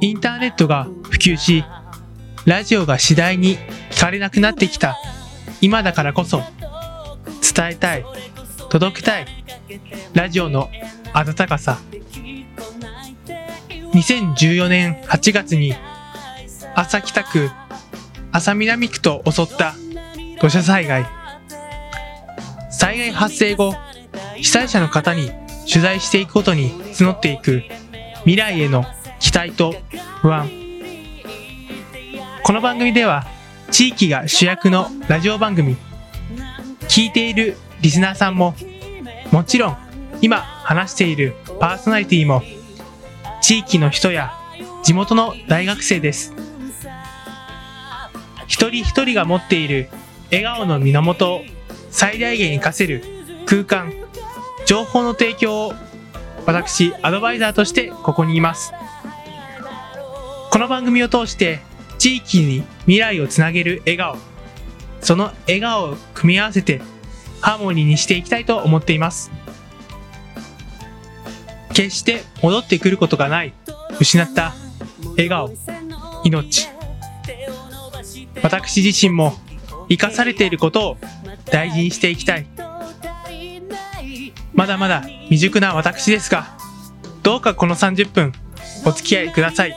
インターネットが普及し、ラジオが次第に聞かれなくなってきた今だからこそ、伝えたい、届けたい、ラジオの温かさ。2014年8月に、朝北区、朝南区と襲った土砂災害。災害発生後、被災者の方に取材していくことに募っていく未来への期待と不安。この番組では地域が主役のラジオ番組。聞いているリスナーさんも、もちろん今話しているパーソナリティも地域の人や地元の大学生です。一人一人が持っている笑顔の源を最大限活かせる空間、情報の提供を私、アドバイザーとしてここにいます。この番組を通して地域に未来をつなげる笑顔、その笑顔を組み合わせてハーモニーにしていきたいと思っています。決して戻ってくることがない失った笑顔、命。私自身も生かされていることを大事にしていきたい。まだまだ未熟な私ですが、どうかこの30分お付き合いください。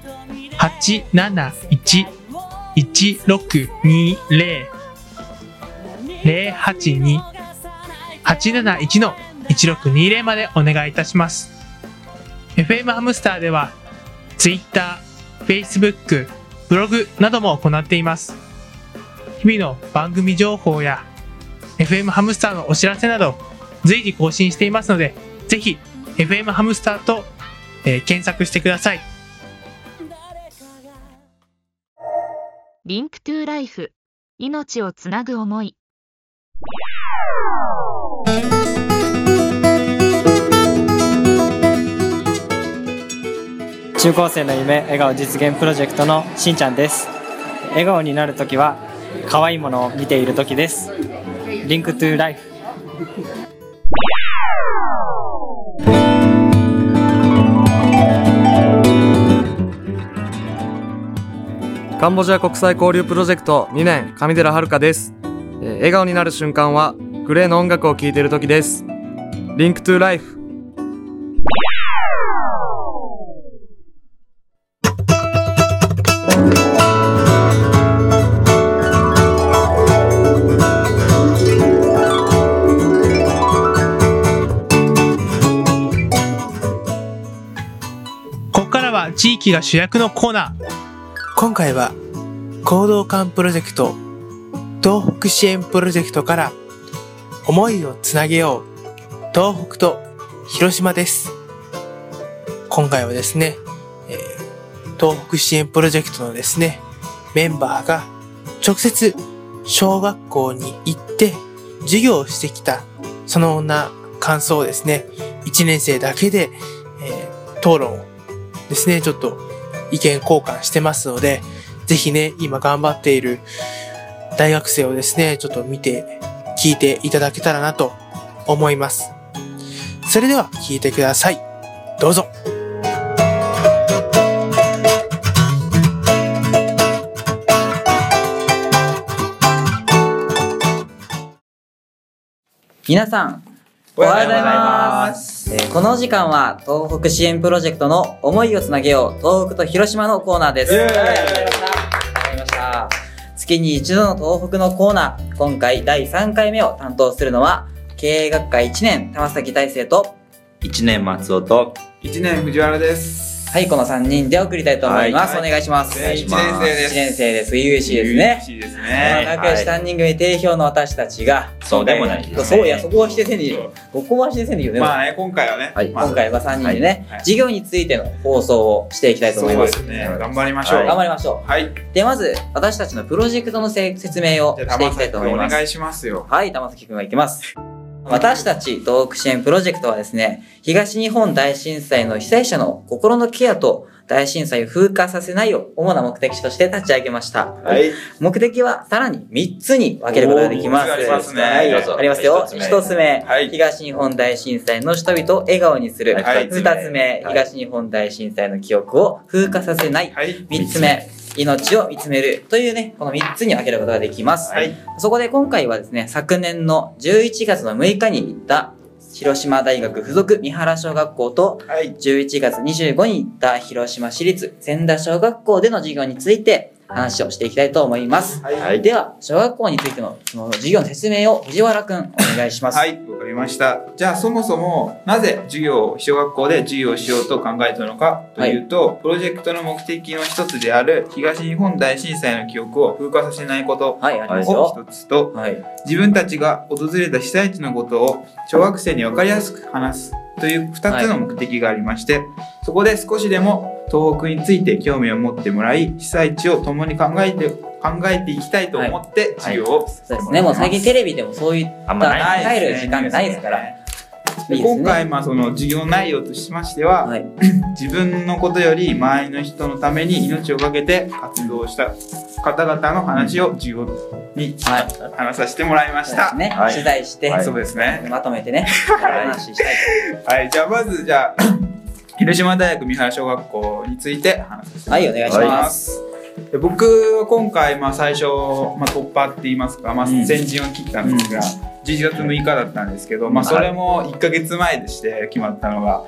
082-871-1620 082-871の1620までお願いいたします。FM ハムスターでは Twitter、Facebook、ブログなども行っています。日々の番組情報や FM ハムスターのお知らせなど随時更新していますので、ぜひ FM ハムスターと、えー、検索してください。リンクトゥライフ。命をつなぐ思い。中高生の夢笑顔実現プロジェクトのしんちゃんです。笑顔になるときは可愛いものを見ているときです。Link to Life。カンボジア国際交流プロジェクト2年上寺遥です、えー、笑顔になる瞬間はグレーの音楽を聴いている時です。 Link to Life。ここからは地域が主役のコーナー。今回は行動館プロジェクト東北支援プロジェクトから思いをつなげよう東北と広島です。今回はですね、えー、東北支援プロジェクトのですね、メンバーが直接小学校に行って授業をしてきたそのような感想をですね、1年生だけで、えー、討論をですね、ちょっと意見交換してますので、ぜひね、今頑張っている大学生をですね、ちょっと見て、聞いていただけたらなと思います。それでは聞いてください。どうぞ。皆さん、おはようございます。えー、この時間は東北支援プロジェクトの思いをつなげよう東北と広島のコーナーです。わかりました。月に一度の東北のコーナー、今回第3回目を担当するのは、経営学科1年玉崎大成と、1年松尾と、1年藤原です。はい、この3人で送りたいと思います。はいお願いします。お願いします1年生です。初々しいですね。嬉しいですまあね。仲良し3人組定評の私たちが、そうでもないですねそういや、そこはしてせんでいいよ。ここはしてせんでいいよね。まあね、今回はね、はいまあ今回は3人でね、はい授業についての放送をしていきたいと思います。そうですね。頑張りましょう。頑張りましょはい。う。で、まず、私たちのプロジェクトのせ説明をしていきたいと思います。君お願いしますよ。はい、玉崎くんがいきます。私たち東北支援プロジェクトはですね、東日本大震災の被災者の心のケアと大震災を風化させないを主な目的として立ち上げました。はい。目的はさらに3つに分けることができます。ありますねはい、ありますよ。一つ目1つ目、はい東日本大震災の人々を笑顔にする。はい2つ目、はい東日本大震災の記憶を風化させない。はい。3つ目、命を見つめるというね、この3つに分けることができます。はい。そこで今回はですね、昨年の11月の6日に行った広島大学附属三原小学校とはい。11月25に行った広島市立千田小学校での授業について話をしていきたいと思います。はい。では、小学校についてのその授業の説明を藤原くんお願いします。はい、わかりました。じゃあそもそもなぜ授業を小学校で授業をしようと考えたのかというと、プロジェクトの目的の一つである東日本大震災の記憶を風化させないことはい、ありますをよ。一つと、はい。自分たちが訪れた被災地のことを小学生に分かりやすく話すという2つの目的がありまして、そこで少しでも東北について興味を持ってもらい被災地を共に考えて考えていきたいと思って授業をそうですね。もう最近テレビでもそういっあんまたない入る時間がないですから。今回まあその授業内容としましては、はい。自分のことより周りの人のために命を懸けて活動した方々の話を授業にはい。話させてもらいました。ね。はい取材して、そうですね。まとめてね、話したいはい、じゃあまずじゃあ広島大学三原小学校について話させてはいお願いします。で僕は今回まあ最初、まあ、突破って言いますか、まあ、うん先陣を切ったんですが、11月6日だったんですけど、まあ、それも1ヶ月前でして決まったのが。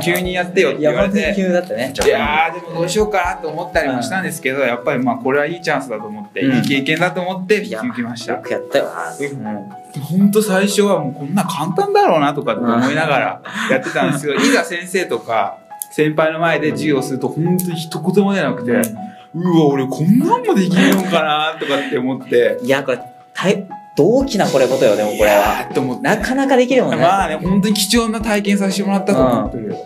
急にやってよって言われて急だったね。いやーでもどうしようかなと思ったりもしたんですけど、やっぱりまあこれはいいチャンスだと思って、うん。いい経験だと思って引きいや受けました。よくやったよ。えうんほんと最初はもうこんな簡単だろうなとかって思いながらやってたんですけど、いざ先生とか先輩の前で授業すると本当に一言も出なくて、うわ俺こんなんもできるのかなとかって思って。いや、これ、大、同期なこれことよ、でもこれは。なかなかできるもんね。まあね本当に貴重な体験させてもらったと思ってる、でい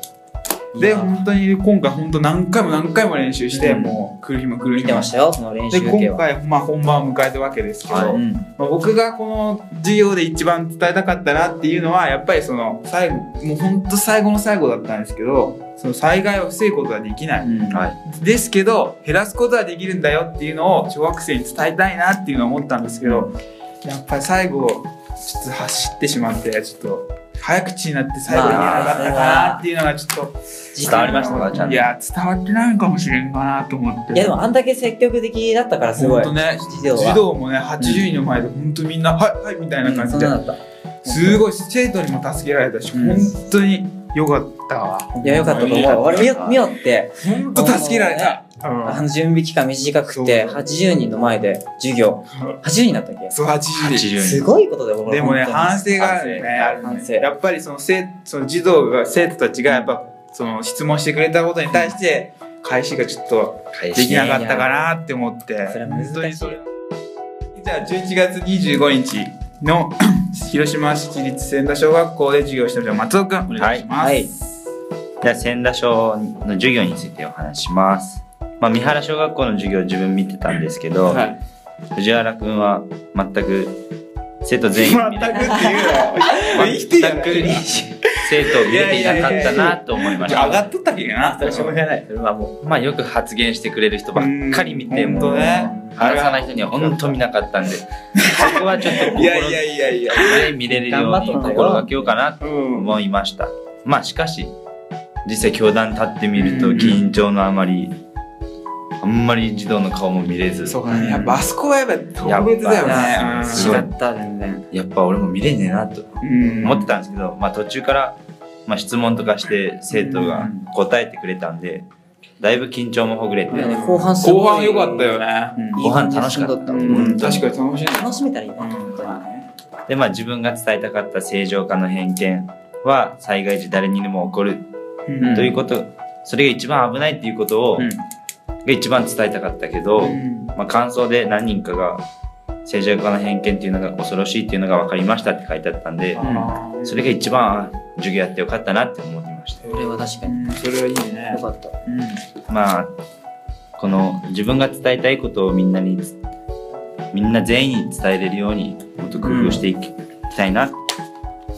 や。本当に今回本当何回も何回も練習して、うん。もう来る日も来る日も。見てましたよ、その練で習系は。今回、まあ、本番を迎えたわけですけど、はい。うん。まあ、僕がこの授業で一番伝えたかったなっていうのはやっぱりその最後もう本当最後の最後だったんですけどその災害を防ぐことはできない、うん。ですけど減らすことはできるんだよっていうのを小学生に伝えたいなっていうのを思ったんですけどやっぱり最後ちょっと走ってしまってちょっと早口になって最後に言えなかったかなっていうのがちょっと伝わりましたかちゃんと。いや伝わってないのかもしれんかなと思って。いや、でもあんだけ積極的だったからすごい。本当ね児童もね80人の前で本当みんな「はいはい」みたいな感じで、うん。そんなだった。すごい生徒にも助けられたし、うん。本当に良かったわ。いや、よかったと思う。俺見よ、見よって、本当助けられた、うんあの準備期間短くて、そう。80人の前で授業。80人だったっけ？そう80人。すごいことだよ、これでもね反省があるね。反省。やっぱりその生その児童が生徒たちがやっぱその質問してくれたことに対して返しがちょっとできなかったかなって思って。それは難しい本当にそれ。じゃあ11月25日の広島市立千田小学校で授業してる松尾くん。お願いします、はい。じゃあ千田小の授業についてお話しします。まあ、三原小学校の授業自分見てたんですけど、はい。藤原くんは全く生徒全員全くっていうのは生きてや全く 生徒を見れていなかったなと思いました。上がっとったけどなそれしょうがない。それはもう。まあよく発言してくれる人ばっかり見てうんもほんとね話さない人には本当見なかったんで、僕はちょっと心いやいやいやいや全員見れるように心がけようかなと思いました。まあしかし、実際教壇立ってみるとうん緊張のあまり、あんまり児童の顔も見れず、そうかね。やっぱあそこはやっぱ特別だよね。違った、全然。やっぱ俺も見れねえなとうん。思ってたんですけど、まあ途中から、まあ、質問とかして生徒が答えてくれたんで、だいぶ緊張もほぐれて、いやね後半すごい。後半良かったよね。うん。後半楽しかった。うん。確かに楽しいね。楽しめたらいいね。うん。でまあ自分が伝えたかった正常化の偏見は災害時誰にでも起こる。うん。ということそれが一番危ないっていうことを、うんが一番伝えたかったけど、うん。まあ、感想で何人かが政治家の偏見っていうのが恐ろしいっていうのが分かりましたって書いてあったんで、うん。それが一番あ授業やってよかったなって思ってました。これは確かにうん。それはいいね。よかった。うん。まあこの自分が伝えたいことをみんなにみんな全員に伝えれるようにもっと工夫していきたいなと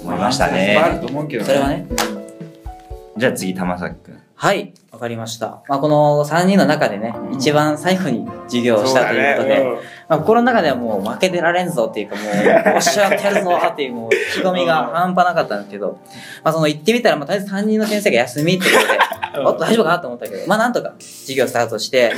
思いましたね。と思うけどそれはね。じゃあ次玉崎くん。はいわかりました。まあこの3人の中でね一番最後に授業をしたということで、まあ、心の中ではもう負けてられんぞっていうかもう、おっしゃってやるぞっていうもう、意気込みが半端なかったんですけど、まあその行ってみたら、まあとりあえず担任の先生が休みってことで、おっと大丈夫かなと思ったけど、まあなんとか授業スタートして、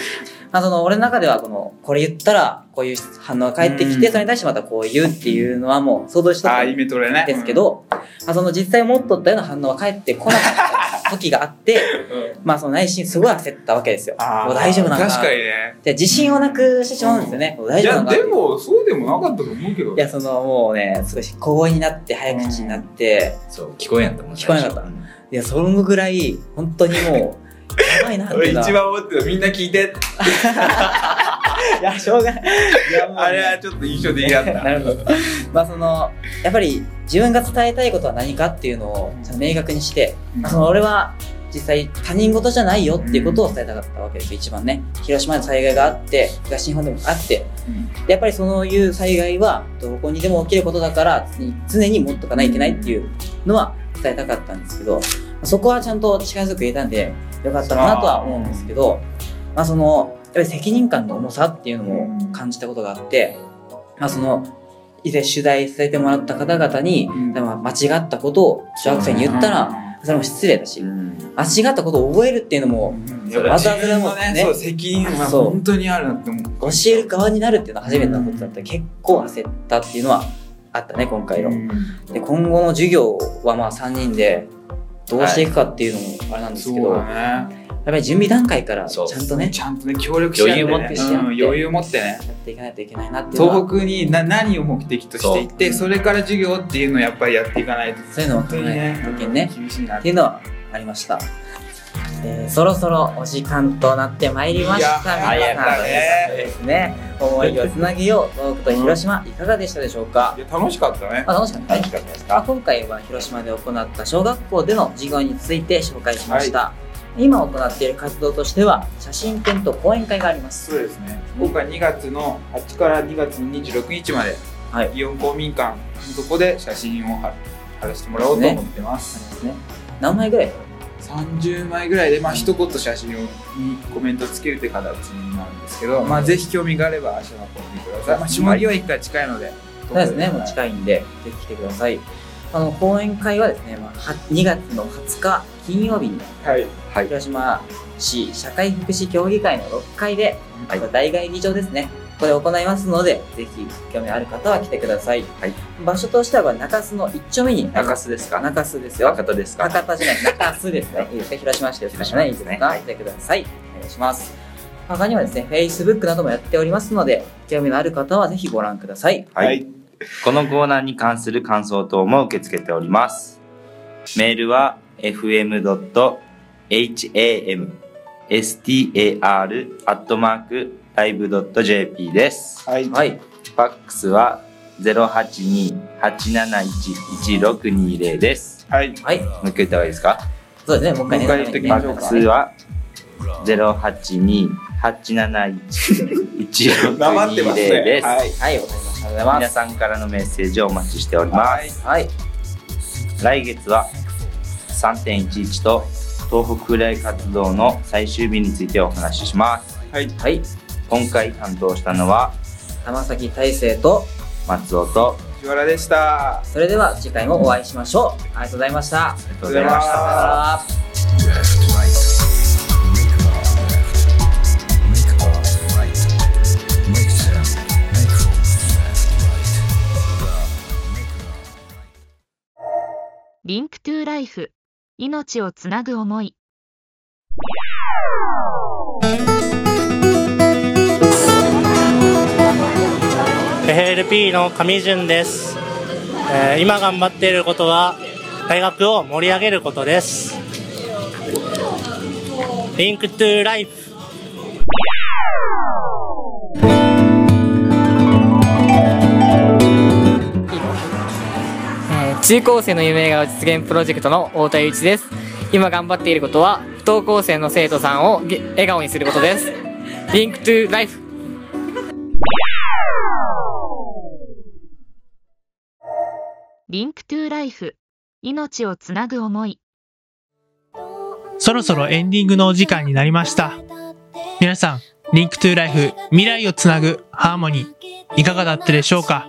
まあその俺の中ではこの、これ言ったらこういう反応が返ってきて、うん。それに対してまたこう言うっていうのはもう想像したんですけど、まあその実際持っとったような反応は返ってこなかった時があって、まあその内心すごい焦ったわけですよ。もう大丈夫なんだな。確かにねで自信をなくしてしまうんですよね。もう大いや丈夫なのかっていうでもそうでもなかったと思うけどいや、そのもうね、少し小声になって、早口になって、そう聞こえんやったもん聞こえなかったいや、そのぐらい、本当にもう、やばいなって。俺一番思ってるみんな聞いて いや、しょうがない。いや、もうねあれはちょっと印象的だった なるほど。まあ、その、やっぱり、自分が伝えたいことは何かっていうのを、明確にして、まあ、その俺は、実際他人事じゃないよっていうことを伝えたかったわけですよ、一番ね。広島で災害があって、東日本でもあって、でやっぱりそういう災害はどこにでも起きることだから常に常に持っとかないといけないっていうのは伝えたかったんですけどそこはちゃんと力強く言えたんでよかったかなとは思うんですけどまあそのやっぱり責任感の重さっていうのも感じたことがあってまあその以前取材させてもらった方々に、ん。まあ間違ったことを中学生に言ったらそれも失礼だしうん。間違ったことを覚えるっていうのもやっぱまた自それもねそう責任は本当にあるなって思う。教える側になるっていうのは初めてのことだった。ら結構焦ったっていうのはあったね今回の。で今後の授業はまあ3人でどうしていくかっていうのもあれなんですけど、そうやっだねぱり準備段階からちゃんとね。ちゃんとね協力し合ってね。余裕持ってうん余裕持ってね。やっていかないといけないなって東北にな何を目的としていってそれから授業っていうのをやっぱりやっていかないと。そういうのを考えなきゃいね厳しいなって。いうのはありました。えーそろそろお時間となってまいりました。皆さんですね。思いをつなげよう、東北と広島、いかがでしたでしょうか？い。や楽しかったね。まあ、楽しかった？ね。楽しかった今回は広島で行った小学校での授業について紹介しました、今行っている活動としては写真展と講演会があります。そうですね。僕は2月の8から2月の26日まではい。祇園公民館のとこで写真を貼貼らせてもらおうと思ってます。ね。何枚ぐらい？30枚ぐらいでまあ一言写真をにコメントをつけるという形になるんですけど、まあぜひ興味があれば足を運んでください、まあ、下着は1回近いのでそうですね。もう近いんでぜひ来てください。あの講演会はですね、まあ、は2月の20日金曜日にはいはい。広島市社会福祉協議会の6階で、はい。大会議場ですね。これ行いますのでぜひ興味ある方は来てください、はい。場所としては中洲の1丁目に中洲ですか？中洲ですよ。博多ですか？博多じゃない、中洲ですね。い。いですね。広島市ですからね。いいですね。はい。来てください。お願いします。他にはですね、Facebook などもやっておりますので、興味のある方はぜひご覧ください。はい、このコーナーに関する感想等も受け付けております。メールは fm.hamstar.live.jp ですはいはい。ファックスは082-871-1620ですはいはい。もう一回言った方がいいですか？そうですね。もう一回ね。もう一回言ってきファましょうかックスは082-871-1620なまってますねです、はいはい、わかりました。ありがとうございます。皆さんからのメッセージをお待ちしております、はい。来月は3.11と東北フライ活動の最終日についてお話ししますはいはい。今回担当したのは玉崎大成と、松尾と藤原でしたそれでは次回もお会いしましょう。ありがとうございました。ありがとうございました。Link to Life 命をつなぐ思い。FLP の上潤です、えー今頑張っていることは大学を盛り上げることです。 Link to Life。中高生の夢が実現プロジェクトの太田祐一です。今頑張っていることは不登校生の生徒さんをげ笑顔にすることです。リンクトゥライフリンクトゥライフ命をつなぐ思い。そろそろエンディングのお時間になりました。皆さん、 Link to Life 未来をつなぐハーモニーいかがだったでしょうか？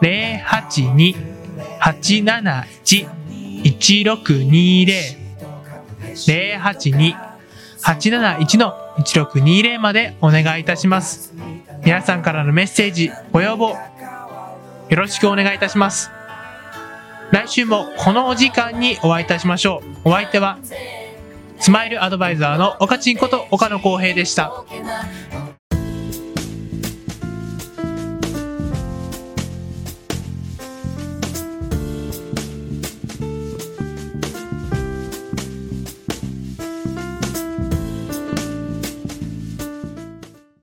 082-871-1620 082-871-1620までお願いいたします。皆さんからのメッセージ、ご要望、よろしくお願いいたします。来週もこのお時間にお会いいたしましょう。お相手は、スマイルアドバイザーの岡ちんこと岡野光平でした。